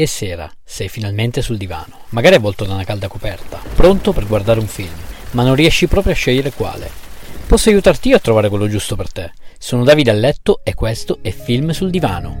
E sera, sei finalmente sul divano, magari avvolto da una calda coperta, pronto per guardare un film, ma non riesci proprio a scegliere quale. Posso aiutarti io a trovare quello giusto per te. Sono Davide a letto e questo è Film sul divano.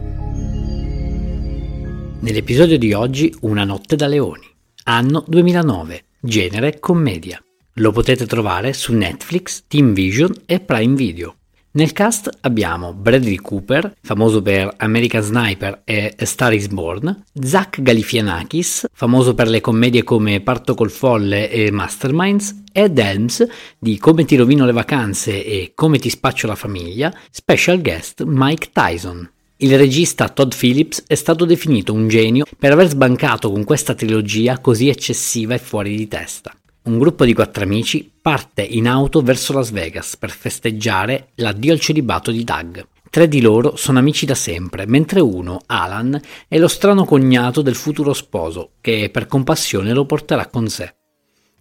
Nell'episodio di oggi Una notte da leoni, anno 2009, genere commedia. Lo potete trovare su Netflix, Team Vision e Prime Video. Nel cast abbiamo Bradley Cooper, famoso per American Sniper e A Star is Born, Zach Galifianakis, famoso per le commedie come Parto col folle e Masterminds, Ed Helms di Come ti rovino le vacanze e Come ti spaccio la famiglia, special guest Mike Tyson. Il regista Todd Phillips è stato definito un genio per aver sbancato con questa trilogia così eccessiva e fuori di testa. Un gruppo di quattro amici parte in auto verso Las Vegas per festeggiare l'addio al celibato di Doug. Tre di loro sono amici da sempre, mentre uno, Alan, è lo strano cognato del futuro sposo, che per compassione lo porterà con sé.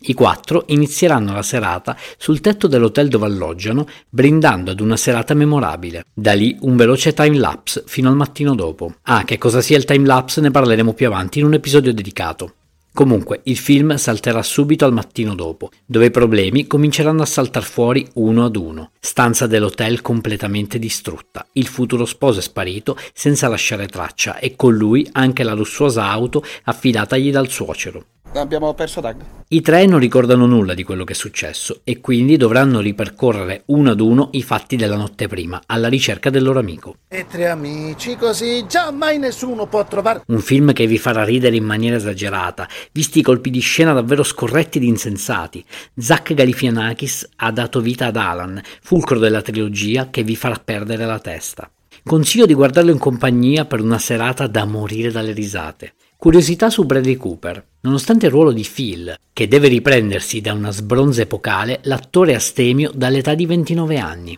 I quattro inizieranno la serata sul tetto dell'hotel dove alloggiano, brindando ad una serata memorabile. Da lì un veloce timelapse fino al mattino dopo. Ah, che cosa sia il timelapse ne parleremo più avanti in un episodio dedicato. Comunque, il film salterà subito al mattino dopo, dove i problemi cominceranno a saltar fuori uno ad uno. Stanza dell'hotel completamente distrutta, il futuro sposo è sparito senza lasciare traccia e con lui anche la lussuosa auto affidatagli dal suocero. Abbiamo perso Doug. I tre non ricordano nulla di quello che è successo e quindi dovranno ripercorrere uno ad uno i fatti della notte prima, alla ricerca del loro amico. E tre amici così, già mai nessuno può trovare. Un film che vi farà ridere in maniera esagerata, visti i colpi di scena davvero scorretti ed insensati. Zach Galifianakis ha dato vita ad Alan, fulcro della trilogia che vi farà perdere la testa. Consiglio di guardarlo in compagnia per una serata da morire dalle risate. Curiosità su Bradley Cooper. Nonostante il ruolo di Phil, che deve riprendersi da una sbronza epocale, l'attore astemio dall'età di 29 anni.